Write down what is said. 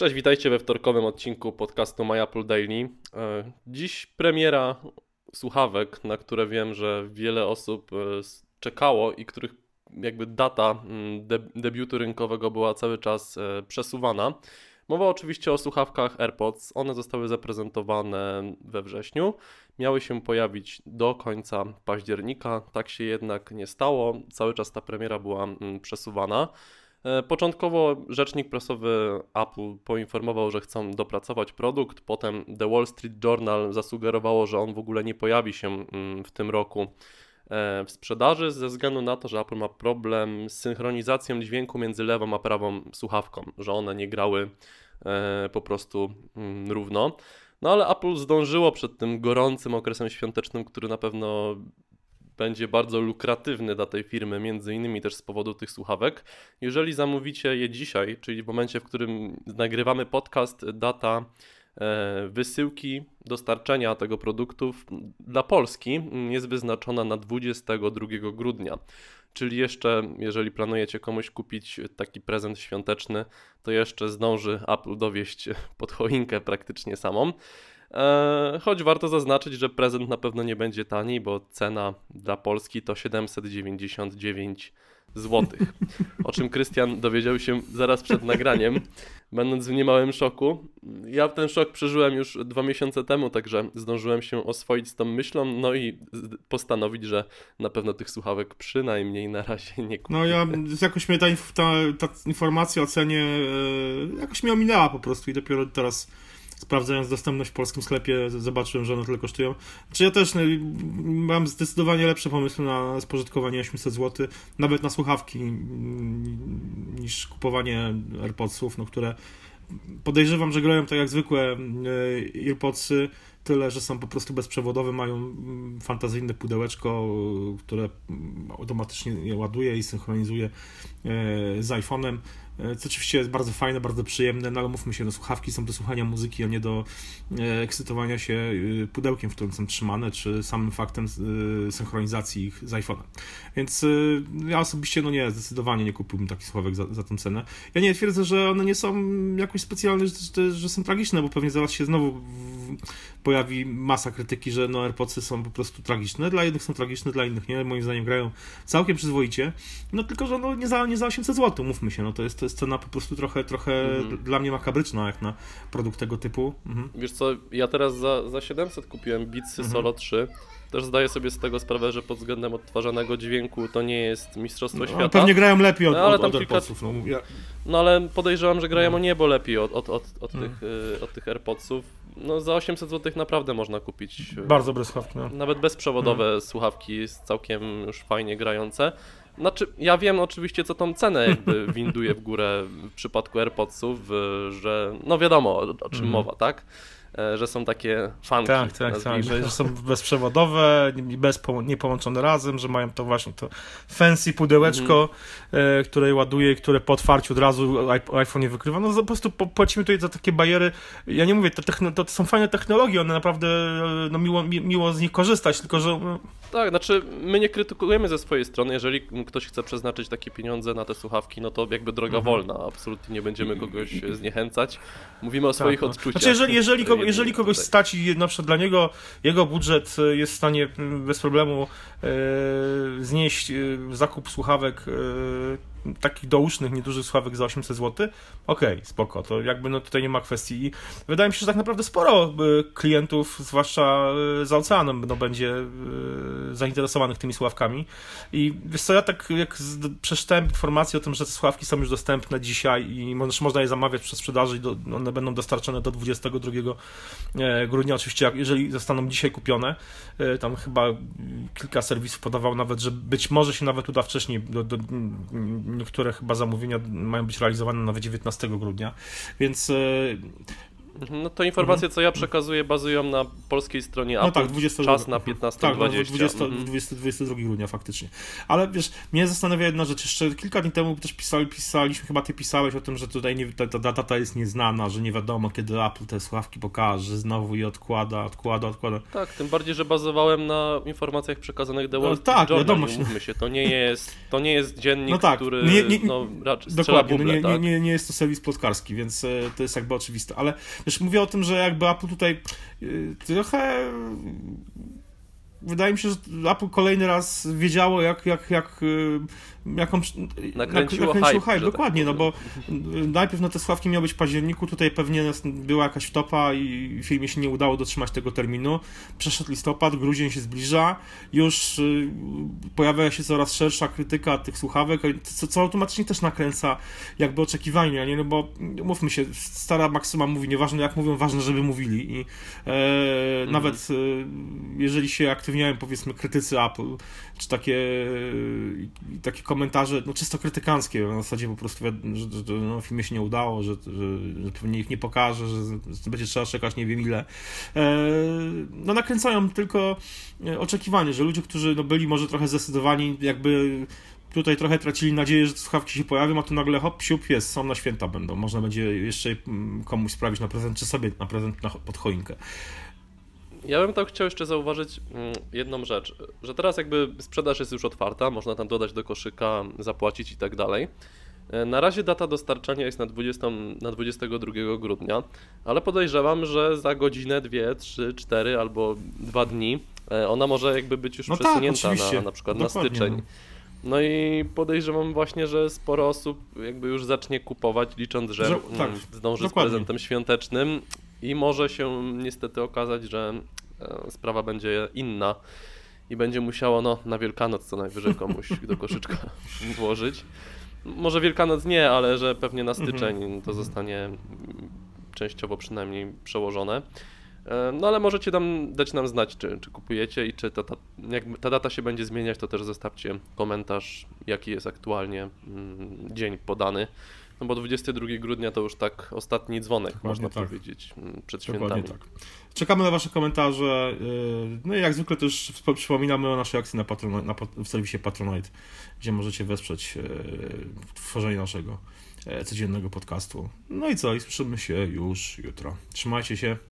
Cześć, witajcie we wtorkowym odcinku podcastu My Apple Daily. E, dziś premiera słuchawek, na które wiem, że wiele osób e, czekało i których jakby data mm, debiutu rynkowego była cały czas e, przesuwana. Mowa oczywiście o słuchawkach AirPods. One zostały zaprezentowane we wrześniu. Miały się pojawić do końca października. Tak się jednak nie stało. Cały czas ta premiera była mm, przesuwana. E, początkowo rzecznik prasowy Apple poinformował, że chcą dopracować produkt, potem The Wall Street Journal zasugerowało, że on w ogóle nie pojawi się mm, w tym roku e, w sprzedaży ze względu na to, że Apple ma problem z synchronizacją dźwięku między lewą a prawą słuchawką, że one nie grały e, po prostu mm, równo. No ale Apple zdążyło przed tym gorącym okresem świątecznym, który na pewno będzie bardzo lukratywny dla tej firmy, między innymi też z powodu tych słuchawek. Jeżeli zamówicie je dzisiaj, czyli w momencie, w którym nagrywamy podcast, data e, wysyłki, dostarczenia tego produktu dla Polski jest wyznaczona na 22 grudnia. Czyli jeszcze, jeżeli planujecie komuś kupić taki prezent świąteczny, to jeszcze zdąży Apple dowieść pod choinkę praktycznie samą. E, choć warto zaznaczyć, że prezent na pewno nie będzie tani, bo cena dla Polski to 799 zł. O czym Krystian dowiedział się zaraz przed nagraniem, będąc w niemałym szoku. Ja ten szok przeżyłem już dwa miesiące temu, także zdążyłem się oswoić z tą myślą, no i postanowić, że na pewno tych słuchawek przynajmniej na razie nie kupię. No ja jakoś mnie ta, ta, ta informacja o cenie e, jakoś mnie ominęła po prostu i dopiero teraz sprawdzając dostępność w polskim sklepie, zobaczyłem, że one tyle kosztują. Czy ja też no, mam zdecydowanie lepsze pomysły na spożytkowanie 800 zł, nawet na słuchawki, mm, niż kupowanie AirPodsów, no, które podejrzewam, że grają tak jak zwykłe e, AirPodsy, tyle, że są po prostu bezprzewodowe, mają mm, fantazyjne pudełeczko, które automatycznie je ładuje i synchronizuje e, z iPhone'em. E, co oczywiście jest bardzo fajne, bardzo przyjemne, no ale mówmy się, no słuchawki są do słuchania muzyki, a nie do e, ekscytowania się e, pudełkiem, w którym są trzymane, czy samym faktem synchronizacji ich z iPhone'em. Więc ja osobiście, no nie, zdecydowanie nie kupiłbym takich słuchawek za, za tą cenę. Ja nie twierdzę, że one nie są jakoś specjalne, że, że są tragiczne, bo pewnie zaraz się znowu pojawi masa krytyki, że no AirPodsy są po prostu tragiczne. Dla jednych są tragiczne, dla innych nie. Moim zdaniem grają całkiem przyzwoicie. No tylko, że no nie za, nie za 800 zł, mówmy się. No to jest, to jest cena po prostu trochę, trochę mhm. dla mnie makabryczna, jak na produkt tego typu. Mhm. Wiesz co, ja teraz za, za 700 kupiłem Beatsy mhm. Solo 3 też zdaję sobie z tego sprawę, że pod względem odtwarzanego dźwięku to nie jest mistrzostwo no, świata. Pewnie grają lepiej od, no, ale od, od kilka... AirPodsów. No, ja... no ale podejrzewam, że grają no. o niebo lepiej od, od, od, od, hmm. tych, y, od tych AirPodsów. No za 800 zł naprawdę można kupić. Y, Bardzo bez słuchawki. No. Nawet bezprzewodowe hmm. słuchawki całkiem już fajnie grające. Znaczy, ja wiem oczywiście, co tą cenę jakby winduje w górę w przypadku AirPodsów, że no wiadomo o, o czym hmm. mowa, tak? E, że są takie fanki. Tak, tak, tak, że są bezprzewodowe, bez, nie połączone razem, że mają to właśnie to fancy pudełeczko, mm. które ładuje, które po otwarciu od razu iPhone nie wykrywa. No po prostu płacimy tutaj za takie bariery. Ja nie mówię, to, to są fajne technologie, one naprawdę no, miło, miło z nich korzystać, tylko że... No, tak, znaczy my nie krytykujemy ze swojej strony, jeżeli ktoś chce przeznaczyć takie pieniądze na te słuchawki, no to jakby droga mhm. wolna, absolutnie nie będziemy kogoś zniechęcać. Mówimy o tak, swoich no. odczuciach. Znaczy jeżeli, jeżeli, kogo, jeżeli kogoś stać i na przykład dla niego jego budżet jest w stanie bez problemu e, znieść e, zakup słuchawek e, takich dousznych, niedużych sławek za 800 zł, okej, okay, spoko, to jakby no tutaj nie ma kwestii. I wydaje mi się, że tak naprawdę sporo y, klientów, zwłaszcza za oceanem, no będzie zainteresowanych tymi sławkami. I wiesz co, ja tak jak przeczytałem informację o tym, że te sławki są już dostępne dzisiaj i można je zamawiać przez sprzedaży i do, one będą dostarczone do 22 e, grudnia, oczywiście jeżeli zostaną dzisiaj kupione, e, tam chyba kilka serwisów podawało nawet, że być może się nawet uda wcześniej do, do niektóre chyba zamówienia mają być realizowane nawet 19 grudnia, więc e, no to informacje, co ja przekazuję, bazują na polskiej stronie no Apple. tak, 20, czas na 15 Tak, 20, 20, 20, 22 grudnia faktycznie. Ale wiesz, mnie zastanawia jedna rzecz. Jeszcze kilka dni temu też pisali, pisaliśmy, chyba ty pisałeś o tym, że tutaj nie, ta, ta data jest nieznana, że nie wiadomo, kiedy Apple te sławki pokaże, znowu je odkłada, odkłada, odkłada. Tak, tym bardziej, że bazowałem na informacjach przekazanych The Wall no, tak, Journal, wiadomo. Mówmy się, to nie jest, to nie jest dziennik, no tak, który nie, nie, no, raczej dokładnie, buble, no nie, tak? nie, nie, nie jest to serwis plotkarski, więc e, to jest jakby oczywiste, ale wiesz, mówię o tym, że jakby Apple tutaj y, trochę wydaje mi się, że Apple kolejny raz wiedziało, jak, jak, jak y, jaką nakręciło, nakręciło hype, hype dokładnie, no bo najpierw no te sławki miały być w październiku, tutaj pewnie była jakaś wtopa i filmie się nie udało dotrzymać tego terminu. Przeszedł listopad, grudzień się zbliża, już y, pojawia się coraz szersza krytyka tych słuchawek, co, co automatycznie też nakręca jakby oczekiwania, nie? No bo mówmy się, stara maksyma mówi, nieważne jak mówią, ważne, żeby mówili i e, mhm. nawet e, jeżeli się aktywniają powiedzmy krytycy Apple, czy takie, takie komentarze, no czysto krytykanckie, na zasadzie po prostu, że, że no, filmie się nie udało, że, że, że pewnie ich nie pokaże, że, będzie trzeba czekać nie wiem ile. E, no nakręcają tylko oczekiwanie, że ludzie, którzy no, byli może trochę zdecydowani, jakby tutaj trochę tracili nadzieję, że słuchawki się pojawią, a tu nagle hop, siup, jest, są na święta będą. Można będzie jeszcze komuś sprawić na prezent, czy sobie na prezent na, pod choinkę. Ja bym tam chciał jeszcze zauważyć mm, jedną rzecz, że teraz jakby sprzedaż jest już otwarta, można tam dodać do koszyka, zapłacić i tak dalej. E, na razie data dostarczania jest na, 20, na 22 grudnia, ale podejrzewam, że za godzinę, dwie, trzy, cztery albo dwa dni e, ona może jakby być już no tak, przesunięta tak, na, na przykład Dokładnie. na styczeń. No i podejrzewam właśnie, że sporo osób jakby już zacznie kupować, licząc, że, że tak, mm, zdąży dokładnie. z prezentem świątecznym i może się niestety okazać, że e, sprawa będzie inna i będzie musiało no, na Wielkanoc co najwyżej komuś do koszyczka włożyć. Może Wielkanoc nie, ale że pewnie na styczeń mhm. to zostanie częściowo przynajmniej przełożone. E, no ale możecie nam, dać nam znać, czy, czy kupujecie i czy ta, ta, jak ta data się będzie zmieniać, to też zostawcie komentarz, jaki jest aktualnie mm, dzień podany. No bo 22 grudnia to już tak ostatni dzwonek, Dokładnie można tak. powiedzieć, mm, przed Dokładnie świętami. Tak. Czekamy na Wasze komentarze. Y, no i jak zwykle też przypominamy o naszej akcji na, Patronite, na w serwisie Patronite, gdzie możecie wesprzeć y, tworzenie naszego e, codziennego podcastu. No i co? I słyszymy się już jutro. Trzymajcie się.